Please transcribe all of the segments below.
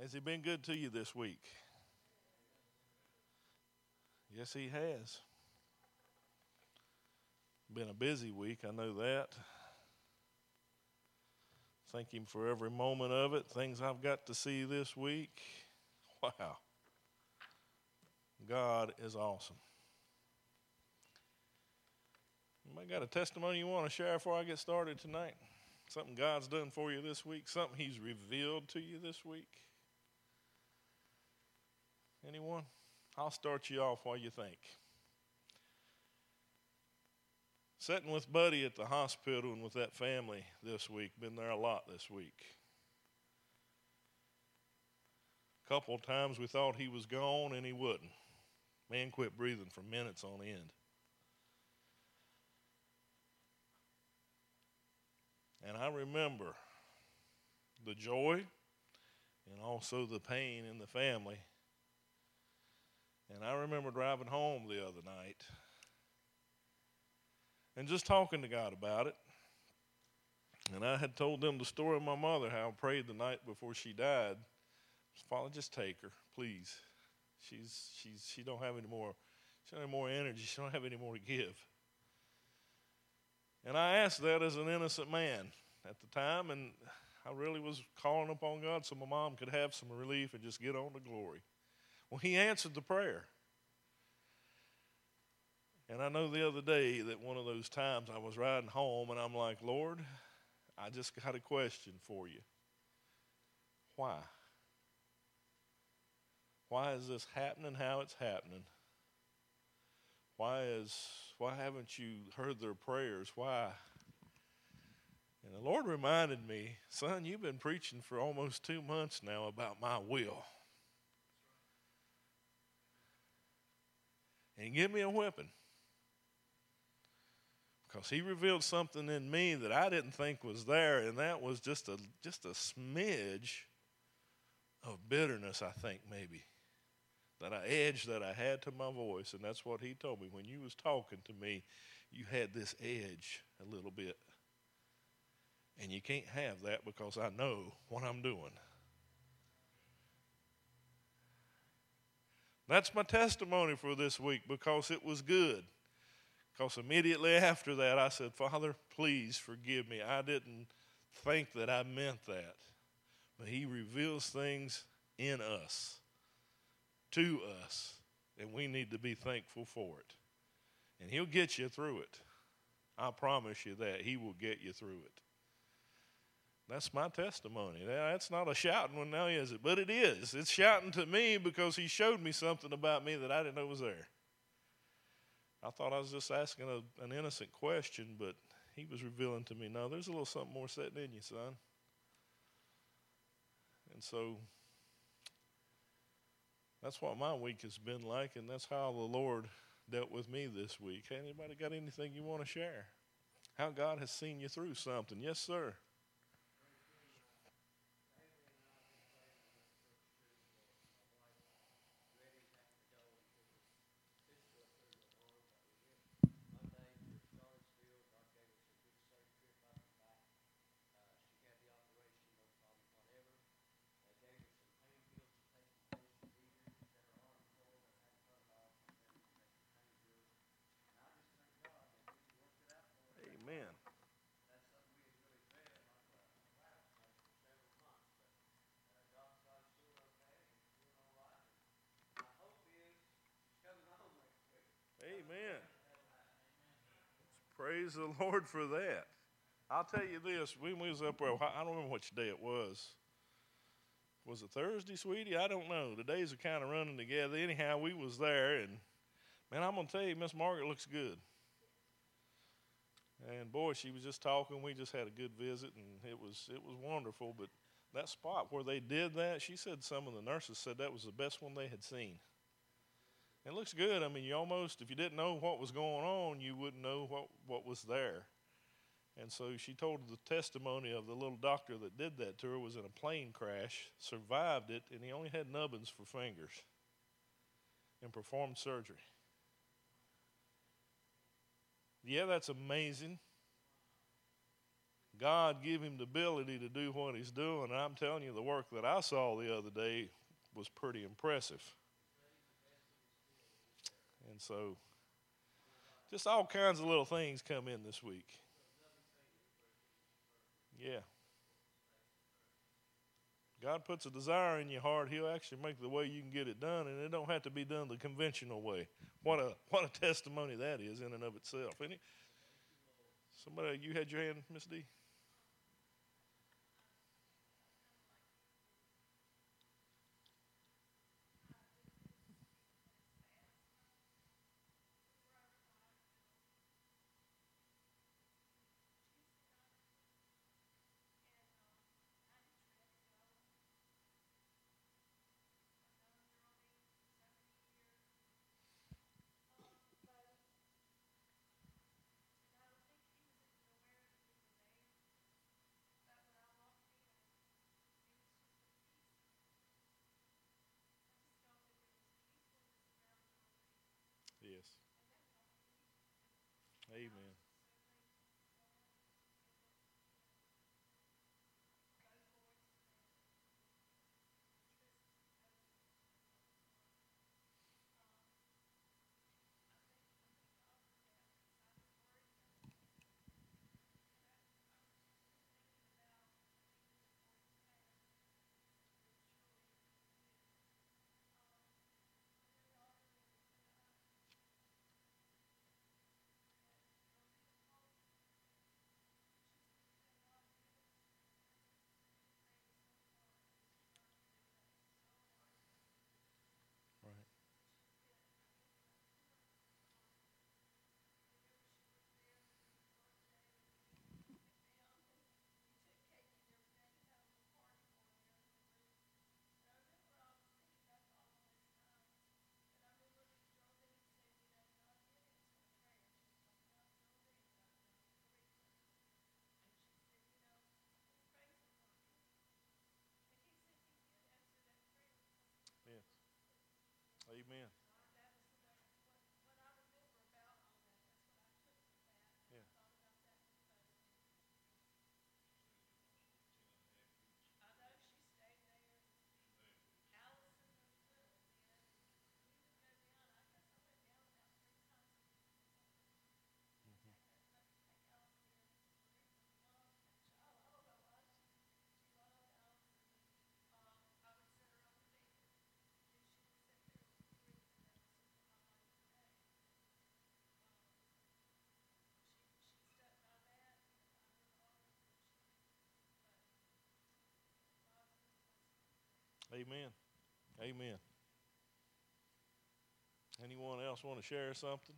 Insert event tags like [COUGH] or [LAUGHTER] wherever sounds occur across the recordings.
Has He been good to you this week? Yes, He has. Been a busy week, I know that. Thank Him for every moment of it. Things I've got to see this week. [LAUGHS] Wow. God is awesome. I got a testimony you want to share before I get started tonight? Something God's done for you this week? Something He's revealed to you this week? Anyone? I'll start you off while you think. Sitting with Buddy at the hospital and with that family this week, been there a lot this week. A couple times we thought he was gone and he wouldn't. Man quit breathing for minutes on end. And I remember the joy and also the pain in the family. And I remember driving home the other night and just talking to God about it. And I had told them the story of my mother, how I prayed the night before she died. Father, just take her, please. She's she's she don't have any more she don't have more energy. She don't have any more to give. And I asked that as an innocent man at the time, and I really was calling upon God so my mom could have some relief and just get on to glory. Well, He answered the prayer. And I know the other day that one of those times I was riding home and I'm like, Lord, I just got a question for you. Why? Why is this happening how it's happening? Why is why haven't you heard their prayers? Why? And the Lord reminded me, son, you've been preaching for almost two months now about my will. And give me a whipping. Because he revealed something in me that I didn't think was there, and that was just a just a smidge of bitterness, I think, maybe that I edge that I had to my voice, and that's what he told me. When you was talking to me, you had this edge a little bit. And you can't have that because I know what I'm doing. That's my testimony for this week because it was good. Because immediately [LAUGHS] after that, I said, Father, please forgive me. I didn't think that I meant that. But He reveals things in us to us, and we need to be thankful for it. And He'll get you through it. I promise you that. He will get you through it. That's my testimony. That's not a shouting one now, is it? But it is. It's shouting to me because He showed me something about me that I didn't know was there. I thought I was just asking a, an innocent question, but He was revealing to me, no, there's a little something more sitting in you, son. And so that's what my week has been like, and that's how the Lord dealt with me this week. Anybody got anything you want to share? How God has seen you through something? Yes, sir. Amen. Praise the Lord for that. I'll tell you this: when we was up there, I don't remember which day it was. Was it Thursday, sweetie? I don't know. The days are kind of running together. Anyhow, we was there, and man, I'm gonna tell you, Miss Margaret looks good. And boy, she was just talking. We just had a good visit, and it was it was wonderful. But that spot where they did that, she said some of the nurses said that was the best one they had seen. It looks good. I mean, you almost, if you didn't know what was going on, you wouldn't know what, what was there. And so she told the testimony of the little doctor that did that to her was in a plane crash, survived it, and he only had nubbins for fingers and performed surgery. Yeah, that's amazing. God give him the ability to do what he's doing. And I'm telling you, the work that I saw the other day was pretty impressive. And so, just all kinds of little things come in this week. Yeah. God puts a desire in your heart, He'll actually make the way you can get it done, and it don't have to be done the conventional way. What a [LAUGHS] what a testimony that is in and of itself. Any, somebody, you had your hand, Miss D. Yes. Amen. Amen. Amen. Amen. Anyone else want to share something?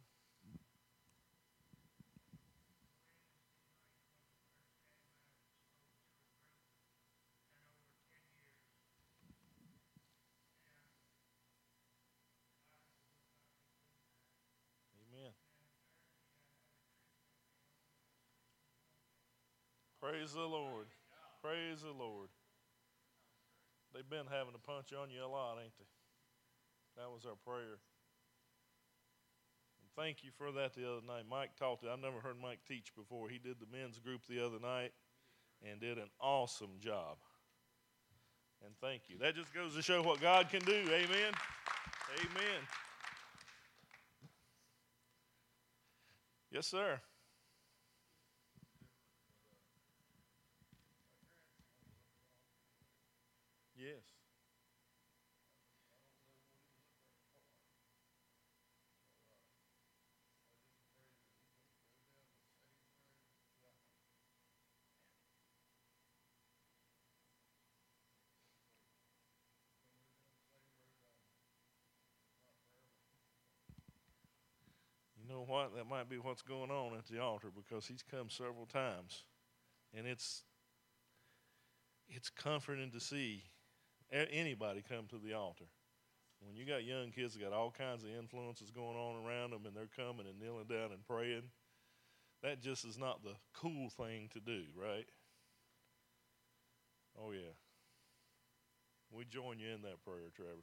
Praise the Lord. Praise the Lord. They've been having to punch on you a lot, ain't they? That was our prayer. And thank you for that the other night. Mike talked. It. I've never heard Mike teach before. He did the men's group the other night and did an awesome job. And thank you. That just goes to show what God can do. Amen. Amen. Yes, sir. Yes. You know what? That might be what's going on at the altar because he's come several times. And it's it's comforting to see anybody come to the altar. When you got young kids that got all kinds of influences going on around them and they're coming and kneeling down and praying, that just is not the cool thing to do, right? Oh, yeah. We join you in that prayer, Trevor.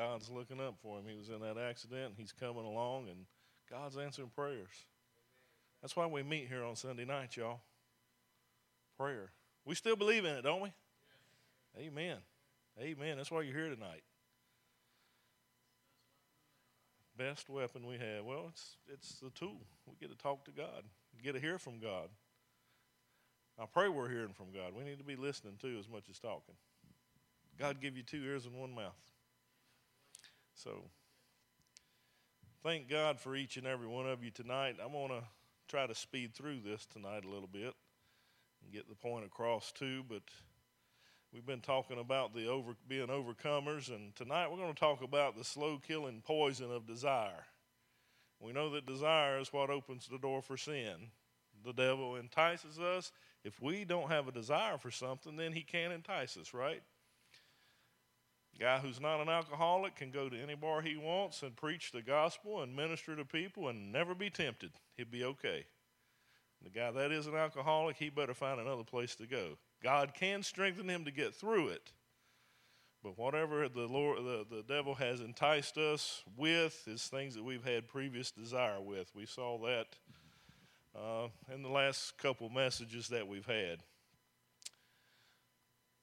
God's looking up for him. He was in that accident. He's coming along, and God's answering prayers. That's why we meet here on Sunday night, y'all. Prayer. We still believe in it, don't we? Amen. Amen. That's why you're here tonight. Best weapon we have. Well, it's it's the tool. We get to talk to God. We get to hear from God. I pray we're hearing from God. We need to be listening too as much as talking. God give you two ears and one mouth. So, thank God for each and every one of you tonight. I want to try to speed through this tonight a little bit and get the point across too. But we've been talking about the over being overcomers, and tonight we're going to talk about the slow killing poison of desire. We know that desire is what opens the door for sin. The devil entices us. If we don't have a desire for something, then he can't entice us, right? Guy who's not an alcoholic can go to any bar he wants and preach the gospel and minister to people and never be tempted. He'd be okay. The guy that is an alcoholic, he better find another place to go. God can strengthen him to get through it. But whatever the Lord, the, the devil has enticed us with is things that we've had previous desire with. We saw that uh, in the last couple messages that we've had.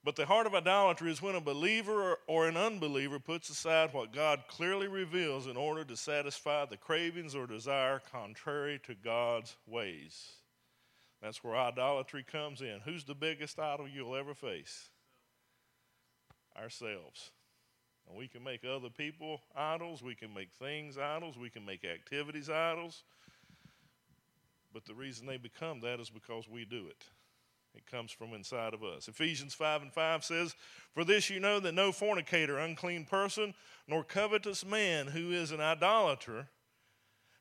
But the heart of idolatry is when a believer or an unbeliever puts aside what God clearly reveals in order to satisfy the cravings or desire contrary to God's ways. That's where idolatry comes in. Who's the biggest idol you'll ever face? Ourselves. And we can make other people idols, we can make things idols, we can make activities idols. But the reason they become that is because we do it. It comes from inside of us. Ephesians 5 and 5 says, For this you know that no fornicator, unclean person, nor covetous man who is an idolater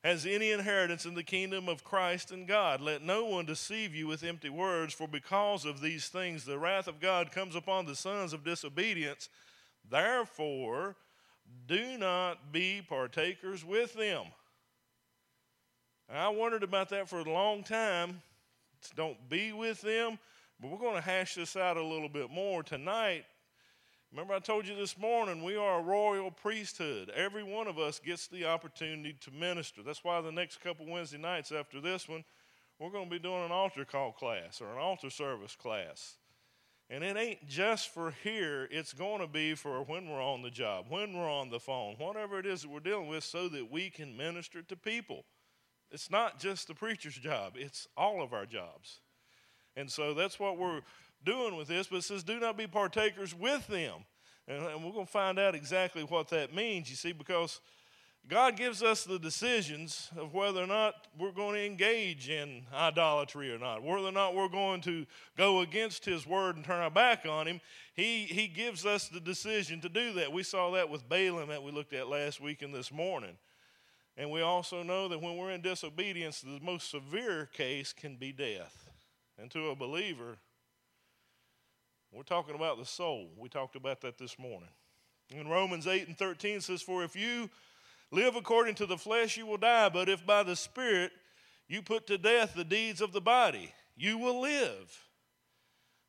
has any inheritance in the kingdom of Christ and God. Let no one deceive you with empty words, for because of these things the wrath of God comes upon the sons of disobedience. Therefore, do not be partakers with them. I wondered about that for a long time don't be with them. But we're going to hash this out a little bit more tonight. Remember, I told you this morning, we are a royal priesthood. Every one of us gets the opportunity to minister. That's why the next couple Wednesday nights after this one, we're going to be doing an altar call class or an altar service class. And it ain't just for here, it's going to be for when we're on the job, when we're on the phone, whatever it is that we're dealing with, so that we can minister to people. It's not just the preacher's job, it's all of our jobs. And so that's what we're doing with this, but it says, do not be partakers with them. And, and we're going to find out exactly what that means, you see, because God gives us the decisions of whether or not we're going to engage in idolatry or not, whether or not we're going to go against His word and turn our back on Him. He, he gives us the decision to do that. We saw that with Balaam that we looked at last week and this morning. And we also know that when we're in disobedience, the most severe case can be death. And to a believer, we're talking about the soul. We talked about that this morning. In Romans 8 and 13 says, For if you live according to the flesh, you will die, but if by the Spirit you put to death the deeds of the body, you will live.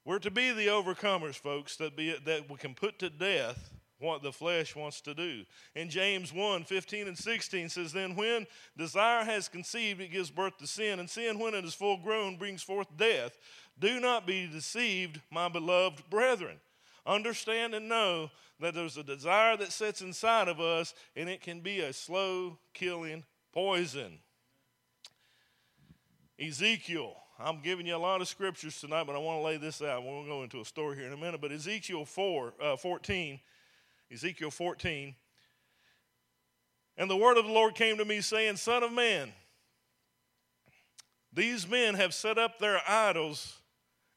We're to be the overcomers, folks, that, be, that we can put to death what the flesh wants to do. In James 1 15 and 16 says, Then when desire has conceived, it gives birth to sin, and sin, when it is full grown, brings forth death. Do not be deceived, my beloved brethren. Understand and know that there's a desire that sits inside of us, and it can be a slow killing poison. Ezekiel. I'm giving you a lot of scriptures tonight, but I want to lay this out. We'll go into a story here in a minute. But Ezekiel 4, uh, 14 Ezekiel 14. And the word of the Lord came to me, saying, Son of man, these men have set up their idols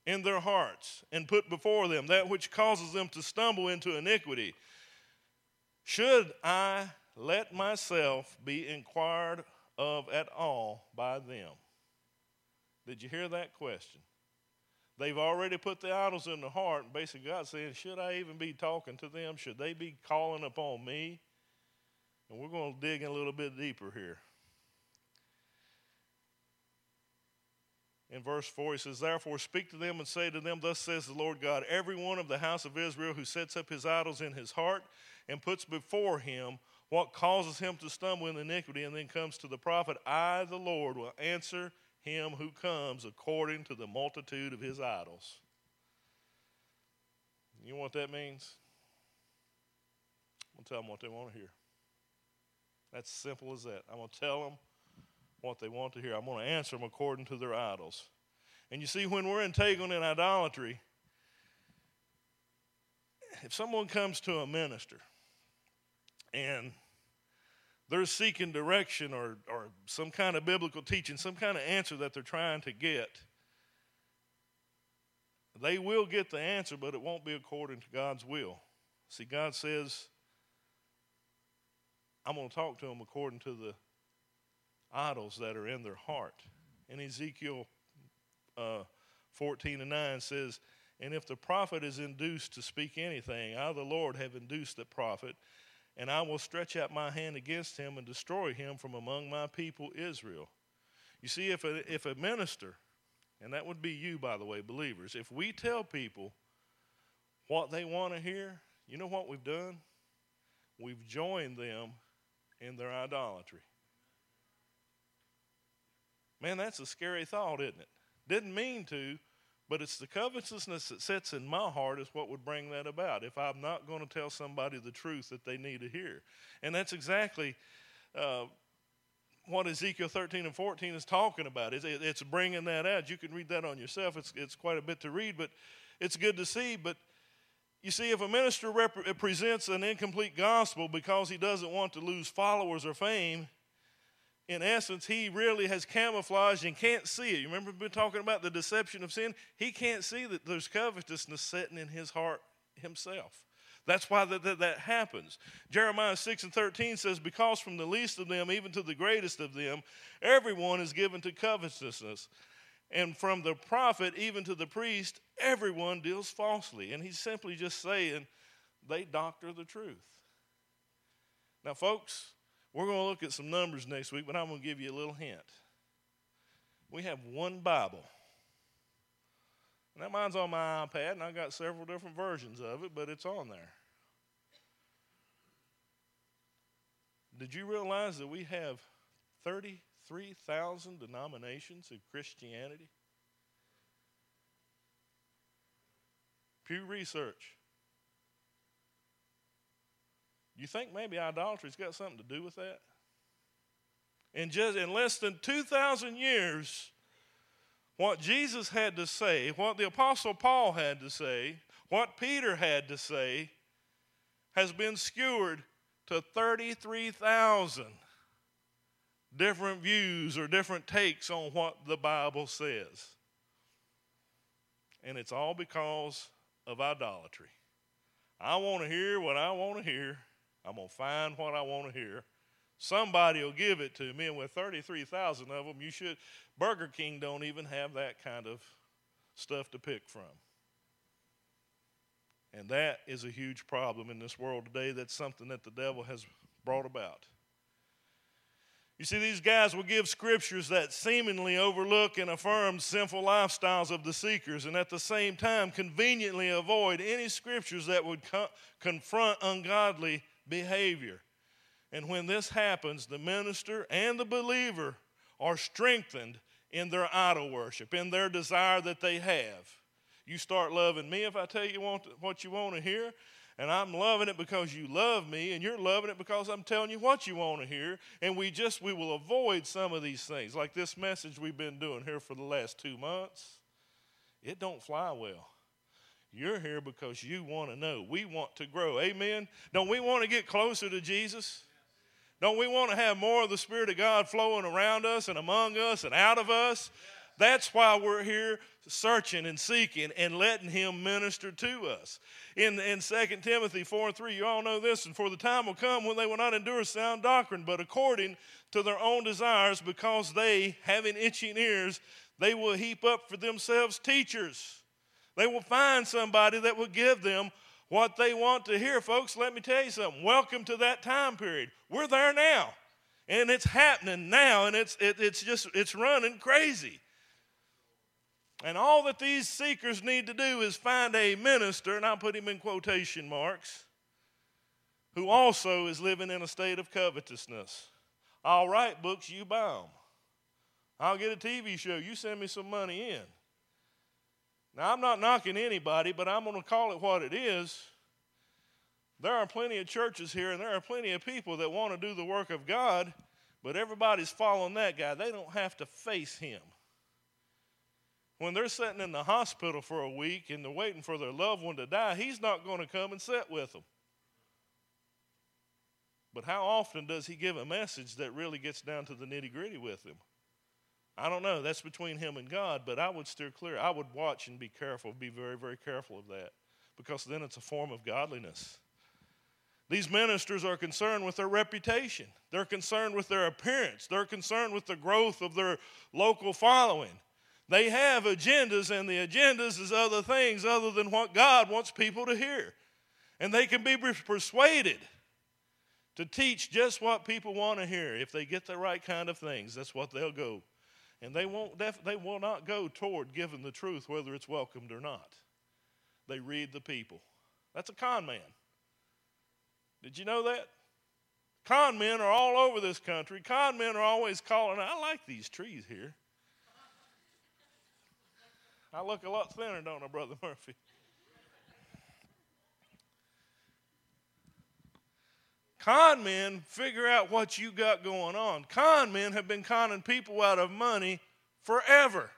in their hearts and put before them that which causes them to stumble into iniquity. Should I let myself be inquired of at all by them? Did you hear that question? They've already put the idols in the heart, and basically God's saying, Should I even be talking to them? Should they be calling upon me? And we're going to dig in a little bit deeper here. In verse 4, he says, Therefore speak to them and say to them, Thus says the Lord God, every one of the house of Israel who sets up his idols in his heart and puts before him what causes him to stumble in iniquity, and then comes to the prophet, I, the Lord, will answer him who comes according to the multitude of his idols. You know what that means? I'm going to tell them what they want to hear. That's simple as that. I'm going to tell them what they want to hear. I'm going to answer them according to their idols. And you see, when we're entangled in idolatry, if someone comes to a minister and they're seeking direction or, or some kind of biblical teaching, some kind of answer that they're trying to get, they will get the answer, but it won't be according to God's will. See, God says, I'm going to talk to them according to the idols that are in their heart. And Ezekiel uh, 14 and 9 says, And if the prophet is induced to speak anything, I, the Lord, have induced the prophet and I will stretch out my hand against him and destroy him from among my people Israel. You see, if a, if a minister, and that would be you, by the way, believers, if we tell people what they want to hear, you know what we've done? We've joined them in their idolatry. Man, that's a scary thought, isn't it? Didn't mean to, but it's the covetousness that sits in my heart is what would bring that about if I'm not going to tell somebody the truth that they need to hear. And that's exactly uh, what Ezekiel 13 and 14 is talking about. It's, it's bringing that out. You can read that on yourself. It's, it's quite a bit to read, but it's good to see. But you see, if a minister rep- presents an incomplete gospel because he doesn't want to lose followers or fame, in essence, he really has camouflaged and can't see it. You remember we've been talking about the deception of sin? He can't see that there's covetousness sitting in his heart himself. That's why that, that, that, happens. Jeremiah 6 and 13 says, Because from the least of them, even to the greatest of them, everyone is given to covetousness. And from the prophet, even to the priest, everyone deals falsely. And he's simply just saying, they doctor the truth. Now, folks, we're going to look at some numbers next week, but I'm going to give you a little hint. We have one Bible. And that mine's on my iPad, and I've got several different versions of it, but it's on there. Did you realize that we have 33,000 denominations of Christianity? Pew Research you think maybe idolatry's got something to do with that? In just in less than 2,000 years, what Jesus had to say, what the Apostle Paul had to say, what Peter had to say, has been skewered to 33,000 different views or different takes on what the Bible says. And it's all because of idolatry. I want to hear what I want to hear, I'm going to find what I want to hear. Somebody will give it to me, and with 33,000 of them, you should. Burger King don't even have that kind of stuff to pick from. And that is a huge problem in this world today. That's something that the devil has brought about. You see, these guys will give scriptures that seemingly overlook and affirm sinful lifestyles of the seekers, and at the same time, conveniently avoid any scriptures that would co- confront ungodly behavior. And when this happens, the minister and the believer are strengthened in their idol worship, in their desire that they have. You start loving me if I tell you what you want to hear, and I'm loving it because you love me, and you're loving it because I'm telling you what you want to hear. And we just we will avoid some of these things, like this message we've been doing here for the last two months. It don't fly well. You're here because you want to know. We want to grow. Amen. Don't we want to get closer to Jesus? Don't we want to have more of the Spirit of God flowing around us and among us and out of us? That's why we're here searching and seeking and letting Him minister to us. In, in 2 Timothy 4 and 3, you all know this, and for the time will come when they will not endure sound doctrine, but according to their own desires, because they, having itching ears, they will heap up for themselves teachers. They will find somebody that will give them what they want to hear. Folks, let me tell you something. Welcome to that time period. We're there now. And it's happening now, and it's, it, it's just, it's running crazy. And all that these seekers need to do is find a minister, and I'll put him in quotation marks, who also is living in a state of covetousness. I'll write books, you buy them. I'll get a TV show, you send me some money in. Now, I'm not knocking anybody, but I'm going to call it what it is. There are plenty of churches here, and there are plenty of people that want to do the work of God, but everybody's following that guy. They don't have to face him when they're sitting in the hospital for a week and they're waiting for their loved one to die, he's not going to come and sit with them. But how often does he give a message that really gets down to the nitty gritty with them? I don't know. That's between him and God, but I would steer clear. I would watch and be careful, be very, very careful of that, because then it's a form of godliness. These ministers are concerned with their reputation. They're concerned with their appearance. They're concerned with the growth of their local following. They have agendas, and the agendas is other things other than what God wants people to hear. And they can be persuaded to teach just what people want to hear. If they get the right kind of things, that's what they'll go. And they won't def- they will not go toward giving the truth whether it's welcomed or not. They read the people. That's a con man. Did you know that? Con men are all over this country. Con men are always calling, I like these trees here. I look a lot thinner, don't I, Brother Murphy? Con men figure out what you got going on. Con men have been conning people out of money forever.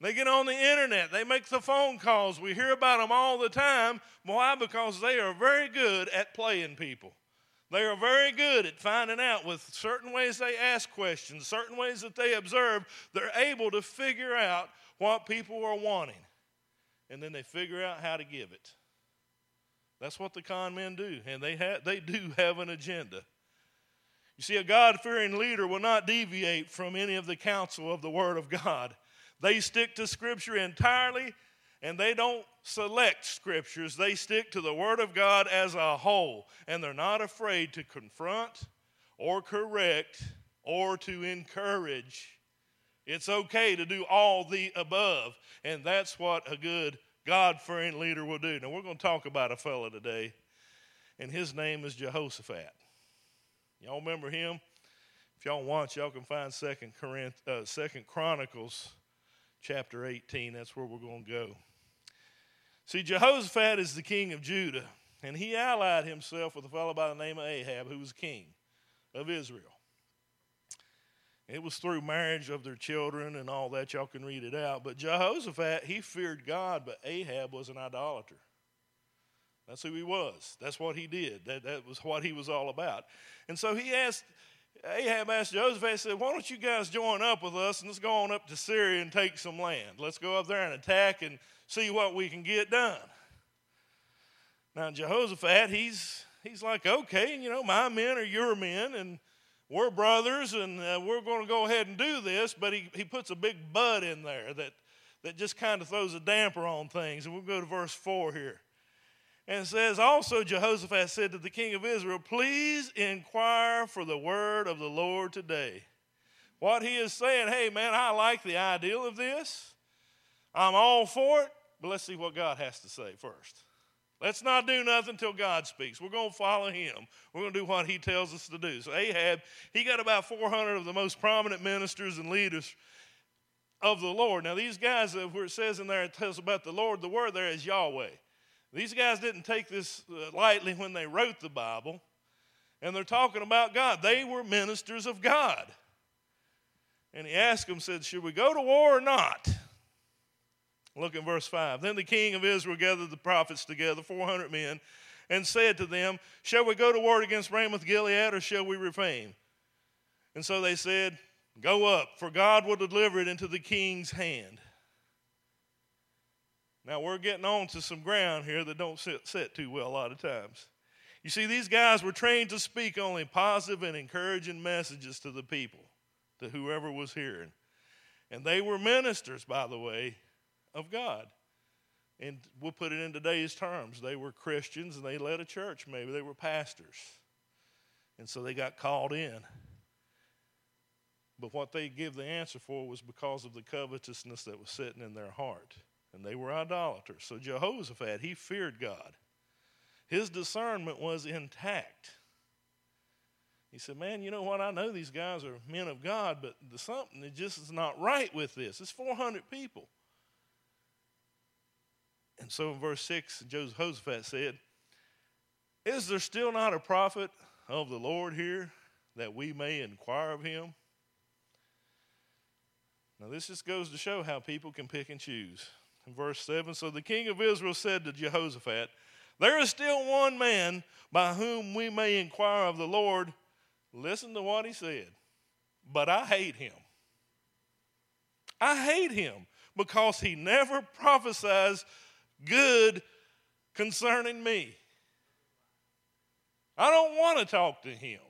They get on the internet, they make the phone calls. We hear about them all the time. Why? Because they are very good at playing people. They are very good at finding out with certain ways they ask questions, certain ways that they observe, they're able to figure out what people are wanting, and then they figure out how to give it. That's what the con men do, and they, ha- they do have an agenda. You see, a God fearing leader will not deviate from any of the counsel of the Word of God. They stick to Scripture entirely, and they don't select Scriptures. They stick to the Word of God as a whole, and they're not afraid to confront or correct or to encourage it's okay to do all the above. And that's what a good God fearing leader will do. Now, we're going to talk about a fellow today, and his name is Jehoshaphat. Y'all remember him? If y'all want, y'all can find uh, Second Chronicles chapter 18. That's where we're going to go. See, Jehoshaphat is the king of Judah, and he allied himself with a fellow by the name of Ahab, who was king of Israel. It was through marriage of their children and all that. Y'all can read it out. But Jehoshaphat, he feared God, but Ahab was an idolater. That's who he was. That's what he did. That, that was what he was all about. And so he asked, Ahab asked Jehoshaphat, he said, Why don't you guys join up with us and let's go on up to Syria and take some land? Let's go up there and attack and see what we can get done. Now, Jehoshaphat, he's, he's like, Okay, you know, my men are your men. And we're brothers and uh, we're going to go ahead and do this, but he, he puts a big but in there that, that just kind of throws a damper on things. And we'll go to verse 4 here. And it says, Also Jehoshaphat said to the king of Israel, Please inquire for the word of the Lord today. What he is saying, hey man, I like the ideal of this. I'm all for it, but let's see what God has to say first. Let's not do nothing until God speaks. We're going to follow him. We're going to do what he tells us to do. So Ahab, he got about 400 of the most prominent ministers and leaders of the Lord. Now, these guys, uh, where it says in there, it tells about the Lord, the word there is Yahweh. These guys didn't take this uh, lightly when they wrote the Bible, and they're talking about God. They were ministers of God. And he asked them, said, Should we go to war or not? Look in verse 5. Then the king of Israel gathered the prophets together, 400 men, and said to them, Shall we go to war against Ramoth Gilead or shall we refrain? And so they said, Go up, for God will deliver it into the king's hand. Now we're getting on to some ground here that don't sit, sit too well a lot of times. You see, these guys were trained to speak only positive and encouraging messages to the people, to whoever was hearing. And they were ministers, by the way, of God. And we'll put it in today's terms. They were Christians and they led a church, maybe. They were pastors. And so they got called in. But what they give the answer for was because of the covetousness that was sitting in their heart. And they were idolaters. So Jehoshaphat, he feared God. His discernment was intact. He said, Man, you know what? I know these guys are men of God, but something that just is not right with this. It's 400 people. And so in verse 6, Jehoshaphat said, Is there still not a prophet of the Lord here that we may inquire of him? Now, this just goes to show how people can pick and choose. In verse 7, so the king of Israel said to Jehoshaphat, There is still one man by whom we may inquire of the Lord. Listen to what he said. But I hate him. I hate him because he never prophesies good concerning me. I don't want to talk to him.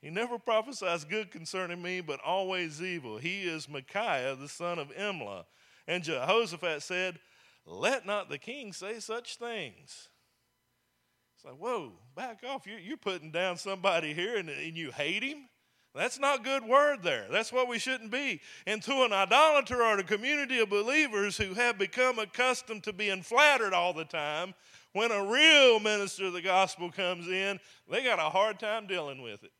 He never prophesies good concerning me, but always evil. He is Micaiah, the son of Imlah. And Jehoshaphat said, Let not the king say such things. It's like, whoa, back off. You're, putting down somebody here and you hate him? That's not good word there. That's what we shouldn't be. And to an idolater or a community of believers who have become accustomed to being flattered all the time, when a real minister of the gospel comes in, they got a hard time dealing with it.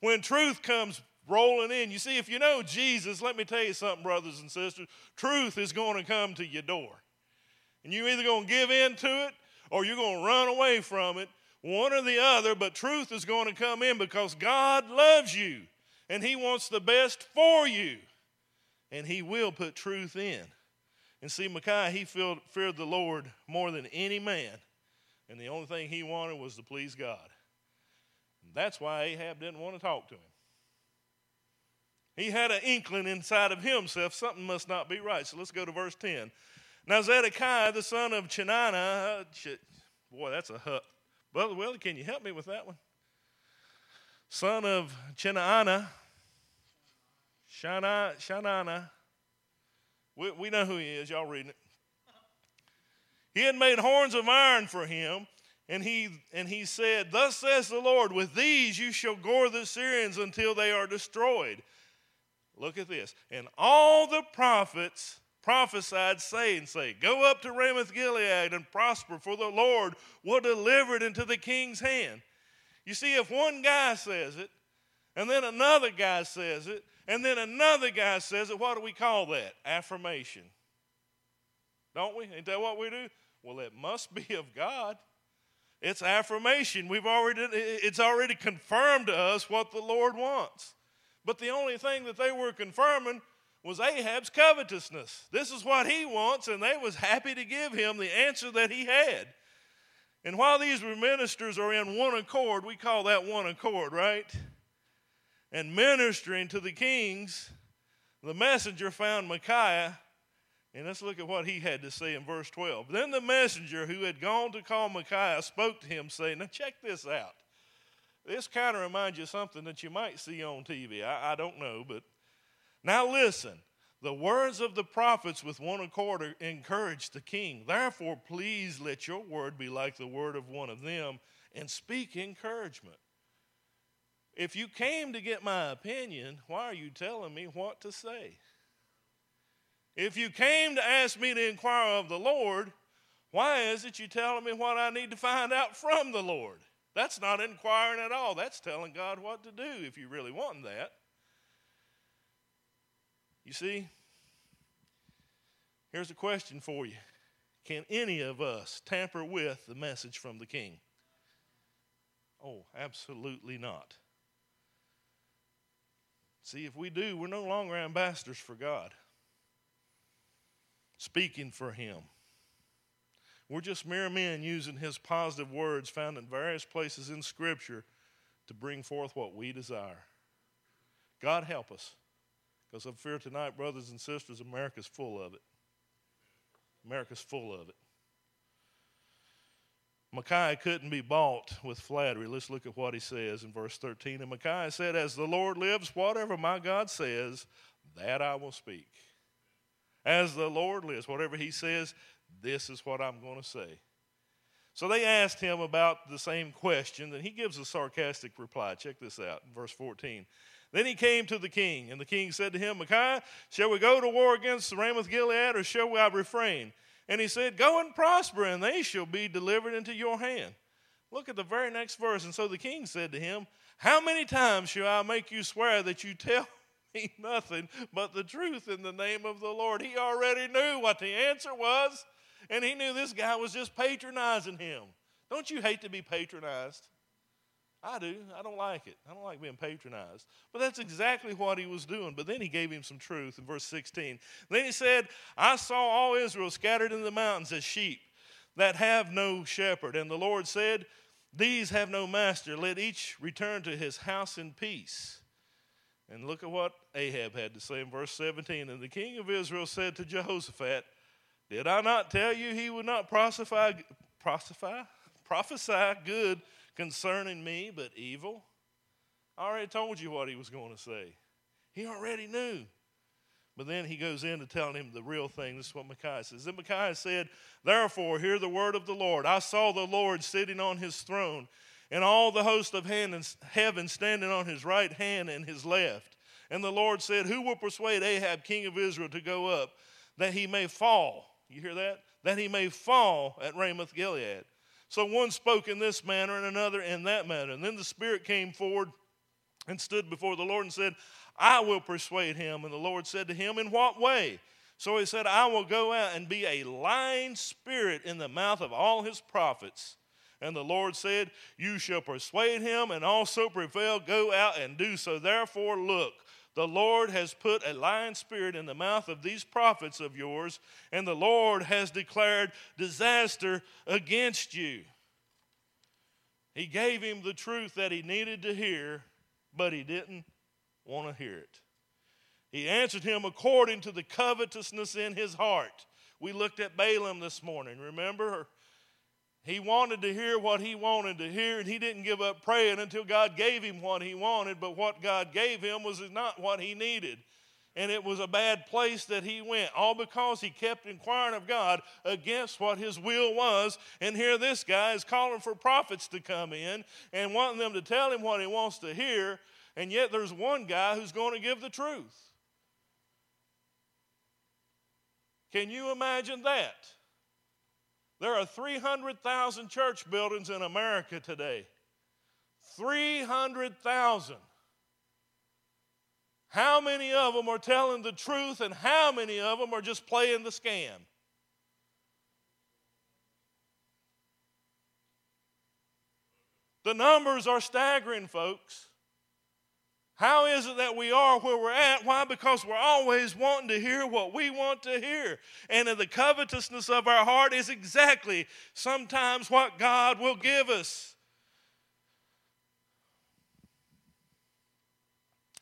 When truth comes rolling in, you see, if you know Jesus, let me tell you something, brothers and sisters, truth is going to come to your door. And you're either going to give in to it or you're going to run away from it one or the other, but truth is going to come in because God loves you and He wants the best for you. And He will put truth in. And see, Micaiah, he feared the Lord more than any man. And the only thing he wanted was to please God. That's why Ahab didn't want to talk to him. He had an inkling inside of himself something must not be right. So let's go to verse 10. Now, Zedekiah, the son of Chenaanah, uh, boy, that's a Brother Willie, can you help me with that one? Son of Chenaanah, Shana, Shanana. We, we know who he is. Y'all reading it. He had made horns of iron for him, and he, and he said, Thus says the Lord, with these you shall gore the Syrians until they are destroyed. Look at this. And all the prophets prophesied, saying, Say, Go up to Ramoth Gilead and prosper, for the Lord will deliver it into the king's hand. You see, if one guy says it, and then another guy says it, and then another guy says it, what do we call that? Affirmation. Don't we? Ain't that what we do? Well, it must be of God. It's affirmation. We've already it's already confirmed to us what the Lord wants. But the only thing that they were confirming was Ahab's covetousness. This is what he wants, and they was happy to give him the answer that he had. And while these ministers are in one accord, we call that one accord, right? And ministering to the kings, the messenger found Micaiah, and let's look at what he had to say in verse 12. Then the messenger who had gone to call Micaiah spoke to him, saying, Now check this out. This kind of reminds you of something that you might see on TV. I, I don't know, but Now listen, the words of the prophets with one accord encouraged the king. Therefore, please let your word be like the word of one of them and speak encouragement. If you came to get my opinion, why are you telling me what to say? If you came to ask me to inquire of the Lord, why is it you telling me what I need to find out from the Lord? That's not inquiring at all. That's telling God what to do if you really want that. You see, here's a question for you Can any of us tamper with the message from the king? Oh, absolutely not. See, if we do, we're no longer ambassadors for God, speaking for Him. We're just mere men using His positive words found in various places in Scripture to bring forth what we desire. God help us. Because I fear tonight, brothers and sisters, America's full of it. America's full of it. Micaiah couldn't be bought with flattery. Let's look at what he says in verse 13. And Micaiah said, As the Lord lives, whatever my God says, that I will speak. As the Lord lives, whatever he says, this is what I'm going to say. So they asked him about the same question, and he gives a sarcastic reply. Check this out verse 14. Then he came to the king, and the king said to him, Micaiah, shall we go to war against the Ramoth Gilead, or shall we refrain? And he said, Go and prosper, and they shall be delivered into your hand. Look at the very next verse. And so the king said to him, How many times shall I make you swear that you tell [LAUGHS] me nothing but the truth in the name of the Lord? He already knew what the answer was, and he knew this guy was just patronizing him. Don't you hate to be patronized? I do. I don't like it. I don't like being patronized. But that's exactly what he was doing. But then he gave him some truth in verse 16. Then he said, I saw all Israel scattered in the mountains as sheep that have no shepherd. And the Lord said, These have no master. Let each return to his house in peace. And look at what Ahab had to say in verse 17. And the king of Israel said to Jehoshaphat, Did I not tell you he would not prophesy, prophesy, prophesy good concerning me, but evil. I already told you what he was going to say. He already knew. But then he goes into telling him the real thing. This is what Micaiah says. Then Micaiah said, Therefore, hear the word of the Lord. I saw the Lord sitting on his throne, and all the host of heaven standing on his right hand and his left. And the Lord said, Who will persuade Ahab, king of Israel, to go up, that he may fall? You hear that? That he may fall at Ramoth Gilead. So one spoke in this manner and another in that manner. And then the Spirit came forward and stood before the Lord and said, I will persuade him. And the Lord said to him, In what way? So he said, I will go out and be a lying spirit in the mouth of all his prophets. And the Lord said, You shall persuade him and also prevail. Go out and do so. Therefore, look, the Lord has put a lying spirit in the mouth of these prophets of yours, and the Lord has declared disaster against you. He gave him the truth that he needed to hear, but he didn't want to hear it. He answered him according to the covetousness in his heart. We looked at Balaam this morning, remember? He wanted to hear what he wanted to hear, and he didn't give up praying until God gave him what he wanted. But what God gave him was not what he needed. And it was a bad place that he went, all because he kept inquiring of God against what his will was. And here this guy is calling for prophets to come in and wanting them to tell him what he wants to hear. And yet there's one guy who's going to give the truth. Can you imagine that? There are 300,000 church buildings in America today. 300,000. How many of them are telling the truth and how many of them are just playing the scam? The numbers are staggering, folks. How is it that we are where we're at? Why? Because we're always wanting to hear what we want to hear. And the covetousness of our heart is exactly sometimes what God will give us.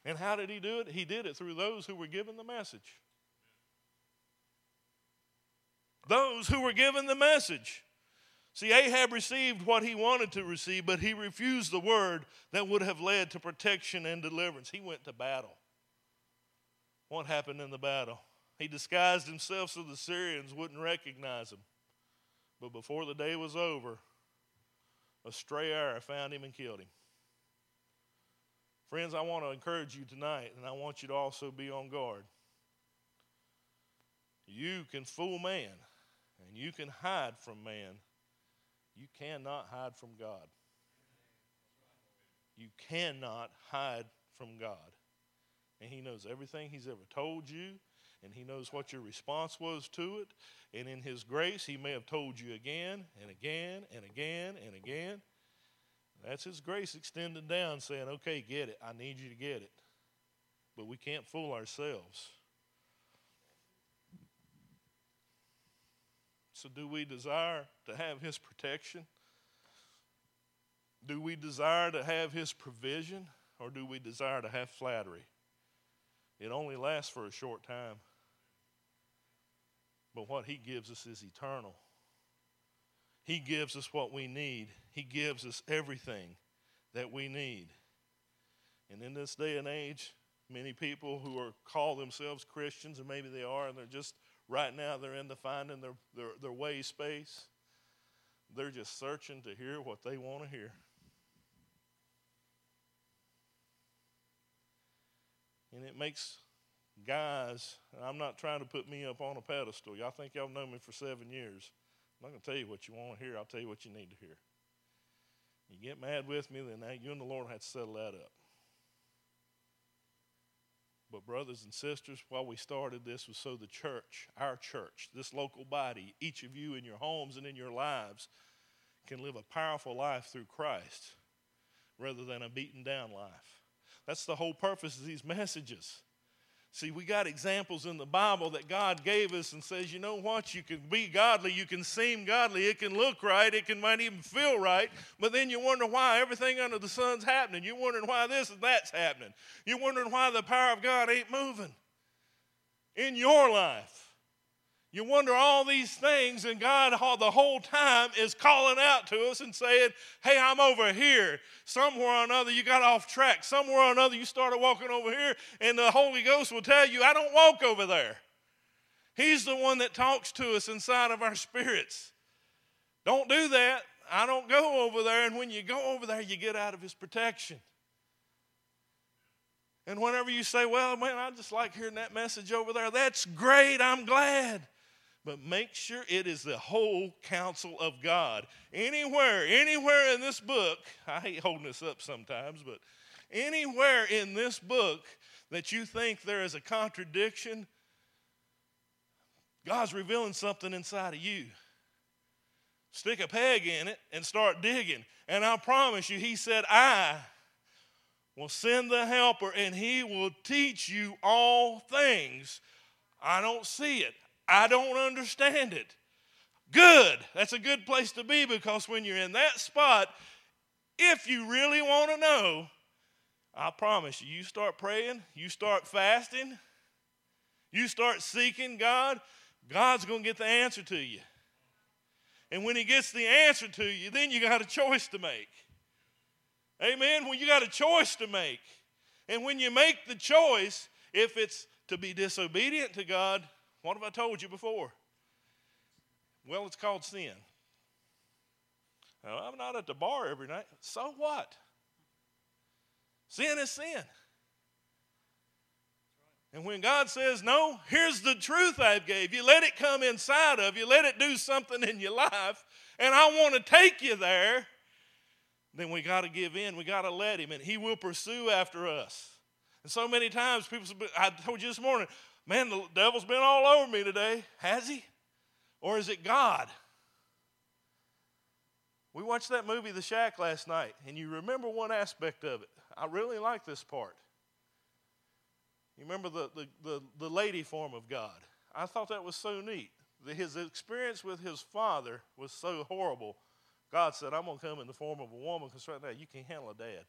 And how did He do it? He did it through those who were given the message. Those who were given the message. See, Ahab received what he wanted to receive, but he refused the word that would have led to protection and deliverance. He went to battle. What happened in the battle? He disguised himself so the Syrians wouldn't recognize him. But before the day was over, a stray arrow found him and killed him. Friends, I want to encourage you tonight, and I want you to also be on guard. You can fool man, and you can hide from man. You cannot hide from God. You cannot hide from God. And He knows everything He's ever told you, and He knows what your response was to it. And in His grace, He may have told you again and again and again and again. That's His grace extended down, saying, okay, get it. I need you to get it. But we can't fool ourselves. So, do we desire to have His protection? Do we desire to have His provision? Or do we desire to have flattery? It only lasts for a short time. But what He gives us is eternal. He gives us what we need, He gives us everything that we need. And in this day and age, many people who are call themselves Christians, and maybe they are, and they're just right now they're into finding their, their, their way space. They're just searching to hear what they want to hear. And it makes guys, I'm not trying to put me up on a pedestal. Y'all think y'all know me for seven years. I'm not going to tell you what you want to hear. I'll tell you what you need to hear. You get mad with me, then you and the Lord have to settle that up. But, brothers and sisters, while we started this was so the church, our church, this local body, each of you in your homes and in your lives can live a powerful life through Christ rather than a beaten down life. That's the whole purpose of these messages. See, we got examples in the Bible that God gave us and says, you know what? You can be godly, you can seem godly, it can look right, it can might even feel right, but then you wonder why everything under the sun's happening. You're wondering why this and that's happening. You're wondering why the power of God ain't moving in your life. You wonder all these things, and God, the whole time, is calling out to us and saying, Hey, I'm over here. Somewhere or another, you got off track. Somewhere or another, you started walking over here, and the Holy Ghost will tell you, I don't walk over there. He's the one that talks to us inside of our spirits. Don't do that. I don't go over there. And when you go over there, you get out of His protection. And whenever you say, Well, man, I just like hearing that message over there, that's great. I'm glad but make sure it is the whole counsel of God. Anywhere, anywhere in this book, I hate holding this up sometimes, but anywhere in this book that you think there is a contradiction, God's revealing something inside of you. Stick a peg in it and start digging. And I promise you, He said, I will send the helper and He will teach you all things. I don't see it. I don't understand it. Good. That's a good place to be because when you're in that spot, if you really want to know, I promise you, you start praying, you start fasting, you start seeking God, God's going to get the answer to you. And when He gets the answer to you, then you got a choice to make. Amen? When you got a choice to make. And when you make the choice, if it's to be disobedient to God, what have I told you before? Well, it's called sin. Now, I'm not at the bar every night. So what? Sin is sin. And when God says, No, here's the truth I've gave you, let it come inside of you, let it do something in your life, and I want to take you there, then we got to give in. We got to let Him, and He will pursue after us. And so many times people, I told you this morning, Man, the devil's been all over me today. Has he? Or is it God? We watched that movie, The Shack, last night, and you remember one aspect of it. I really like this part. You remember the, the, the, the lady form of God. I thought that was so neat. His experience with his father was so horrible. God said, I'm going to come in the form of a woman because right now you can't handle a dad.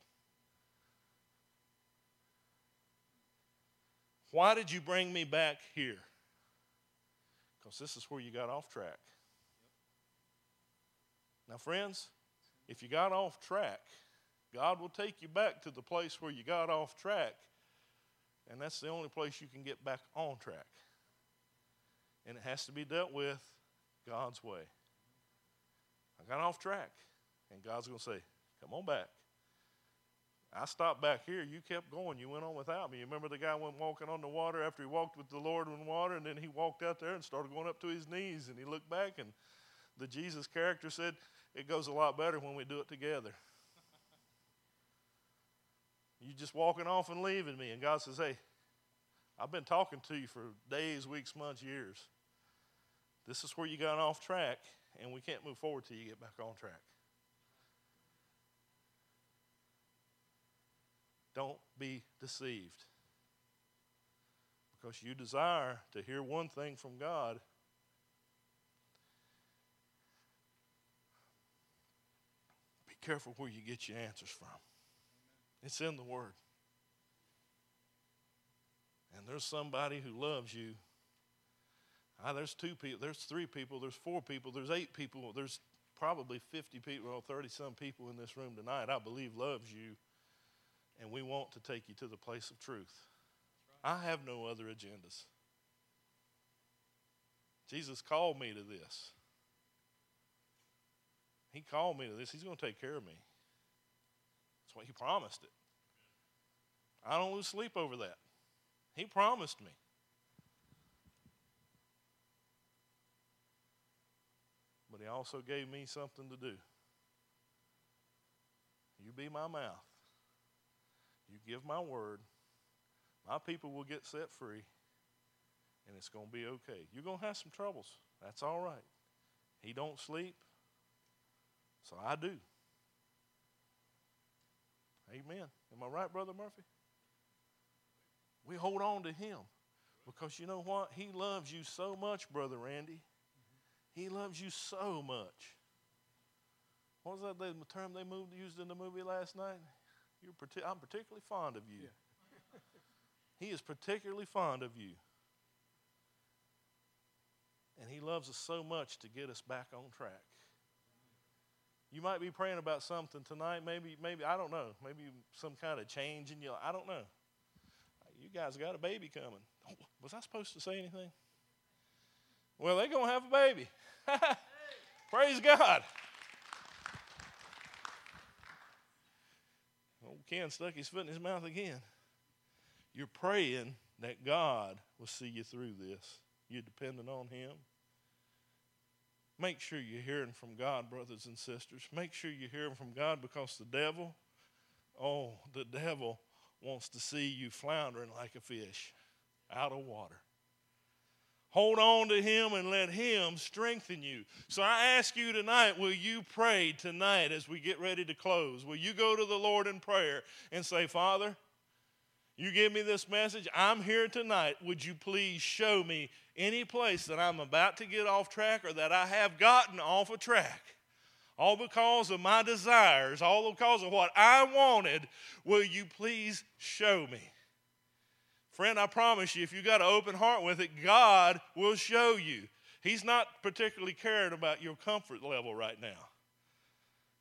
Why did you bring me back here? Because this is where you got off track. Now, friends, if you got off track, God will take you back to the place where you got off track And that's the only place you can get back on track. And it has to be dealt with God's way. I got off track. And God's going to say, Come on back. I stopped back here. You kept going. You went on without me. You remember the guy went walking on the water after he walked with the Lord in water, and then he walked out there and started going up to his knees, and he looked back, and the Jesus character said, It goes a lot better when we do it together. you just walking off and leaving me. And God says, Hey, I've been talking to you for days, weeks, months, years. This is where you got off track, and we can't move forward till you get back on track. Don't be deceived. Because you desire to hear one thing from God. Be careful where you get your answers from. It's in the Word. And there's somebody who loves you. Ah, there's two people, there's three people, there's four people, there's eight people, there's probably 50 people, or 30 some people in this room tonight, I believe loves you and we want to take you to the place of truth. I have no other agendas. Jesus called me to this. He called me to this. He's going to take care of me. That's what he promised it. I don't lose sleep over that. He promised me. But he also gave me something to do. You be my mouth. You give my word, my people will get set free, and it's going to be okay. You're going to have some troubles. That's all right. He don't sleep, so I do. Amen. Am I right, Brother Murphy? We hold on to him because you know what? He loves you so much, Brother Randy. He loves you so much. What was that term they moved, used in the movie last night? You're partic- I'm particularly fond of you. Yeah. [LAUGHS] he is particularly fond of you. And he loves us so much to get us back on track. You might be praying about something tonight. Maybe, maybe I don't know. Maybe some kind of change in your. I don't know. You guys got a baby coming. Oh, [LAUGHS] was I supposed to say anything? Well, they're gonna have a baby. [LAUGHS] Praise God. Stuck his foot in his mouth again. You're praying that God will see you through this. You're dependent on Him. Make sure you're hearing from God, brothers and sisters. Make sure you're hearing from God because the devil, oh, the devil wants to see you floundering like a fish out of water. Hold on to Him and let Him strengthen you. So I ask you tonight will you pray tonight as we get ready to close? Will you go to the Lord in prayer and say, Father, you give me this message. I'm here tonight. Would you please show me any place that I'm about to get off track or that I have gotten off a track? All because of my desires, all because of what I wanted. Will you please show me? Friend, I promise you, if you got an open heart with it, God will show you. He's not particularly caring about your comfort level right now.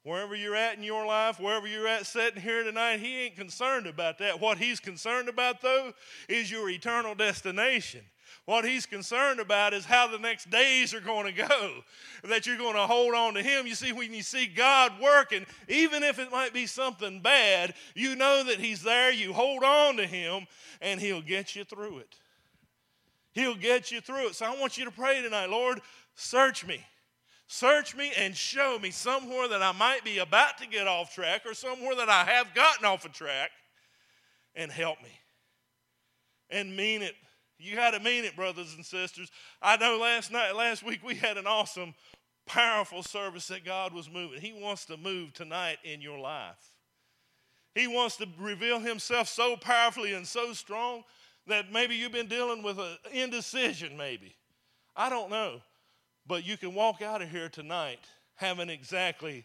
Wherever you're at in your life, wherever you're at sitting here tonight, He ain't concerned about that. What He's concerned about, though, is your eternal destination. What he's concerned about is how the next days are going to go, [LAUGHS] that you're going to hold on to him. You see, when you see God working, even if it might be something bad, you know that he's there. You hold on to him, and he'll get you through it. He'll get you through it. So I want you to pray tonight Lord, search me. Search me and show me somewhere that I might be about to get off track or somewhere that I have gotten off a track and help me. And mean it you got to mean it, brothers and sisters. I know last night, last week, we had an awesome, powerful service that God was moving. He wants to move tonight in your life. He wants to reveal Himself so powerfully and so strong that maybe you've been dealing with an indecision, maybe. I don't know. But you can walk out of here tonight having exactly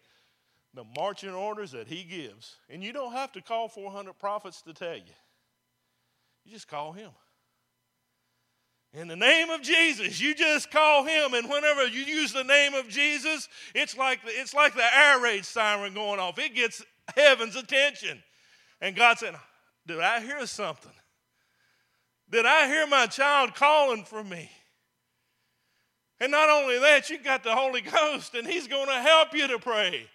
the marching orders that He gives. And you don't have to call 400 prophets to tell you, you just call Him. In the name of Jesus, you just call him, and whenever you use the name of Jesus, it's like the, it's like the air raid siren going off. It gets heaven's attention. And God said, Did I hear something? Did I hear my child calling for me? And not only that, you got the Holy Ghost, and He's going to help you to pray.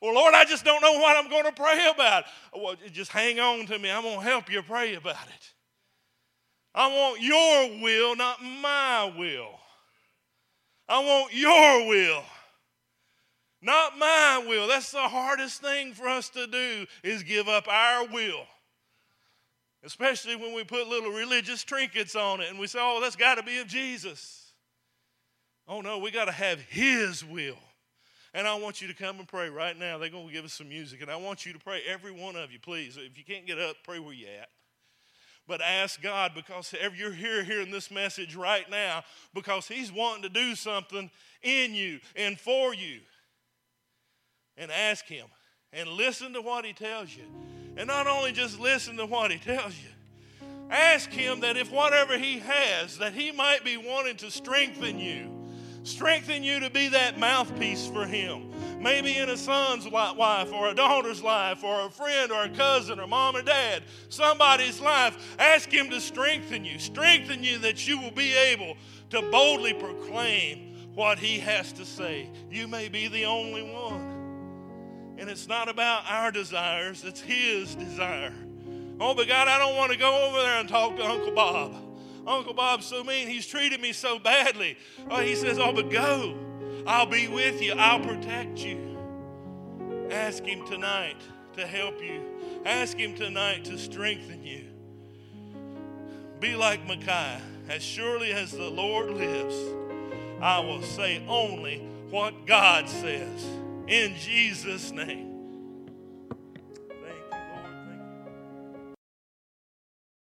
Well, Lord, I just don't know what I'm going to pray about. Well, just hang on to me. I'm going to help you pray about it. I want your will, not my will. I want your will, not my will. That's the hardest thing for us to do is give up our will. Especially when we put little religious trinkets on it and we say, oh, that's got to be of Jesus. Oh, no, we got to have His will. And I want you to come and pray right now. They're going to give us some music. And I want you to pray, every one of you, please. If you can't get up, pray where you're at. But ask God because you're here hearing this message right now because He's wanting to do something in you and for you. And ask Him and listen to what He tells you. And not only just listen to what He tells you, ask Him that if whatever He has, that He might be wanting to strengthen you Strengthen you to be that mouthpiece for Him. Maybe in a son's wife or a daughter's life or a friend or a cousin or mom or dad, somebody's life. Ask Him to strengthen you. Strengthen you that you will be able to boldly proclaim what He has to say. You may be the only one. And it's not about our desires, it's His desire. Oh, but God, I don't want to go over there and talk to Uncle Bob. Uncle Bob's so mean. He's treated me so badly. Oh, he says, Oh, but go. I'll be with you. I'll protect you. Ask Him tonight to help you. Ask Him tonight to strengthen you. Be like Micaiah. As surely as the Lord lives, I will say only what God says. In Jesus' name.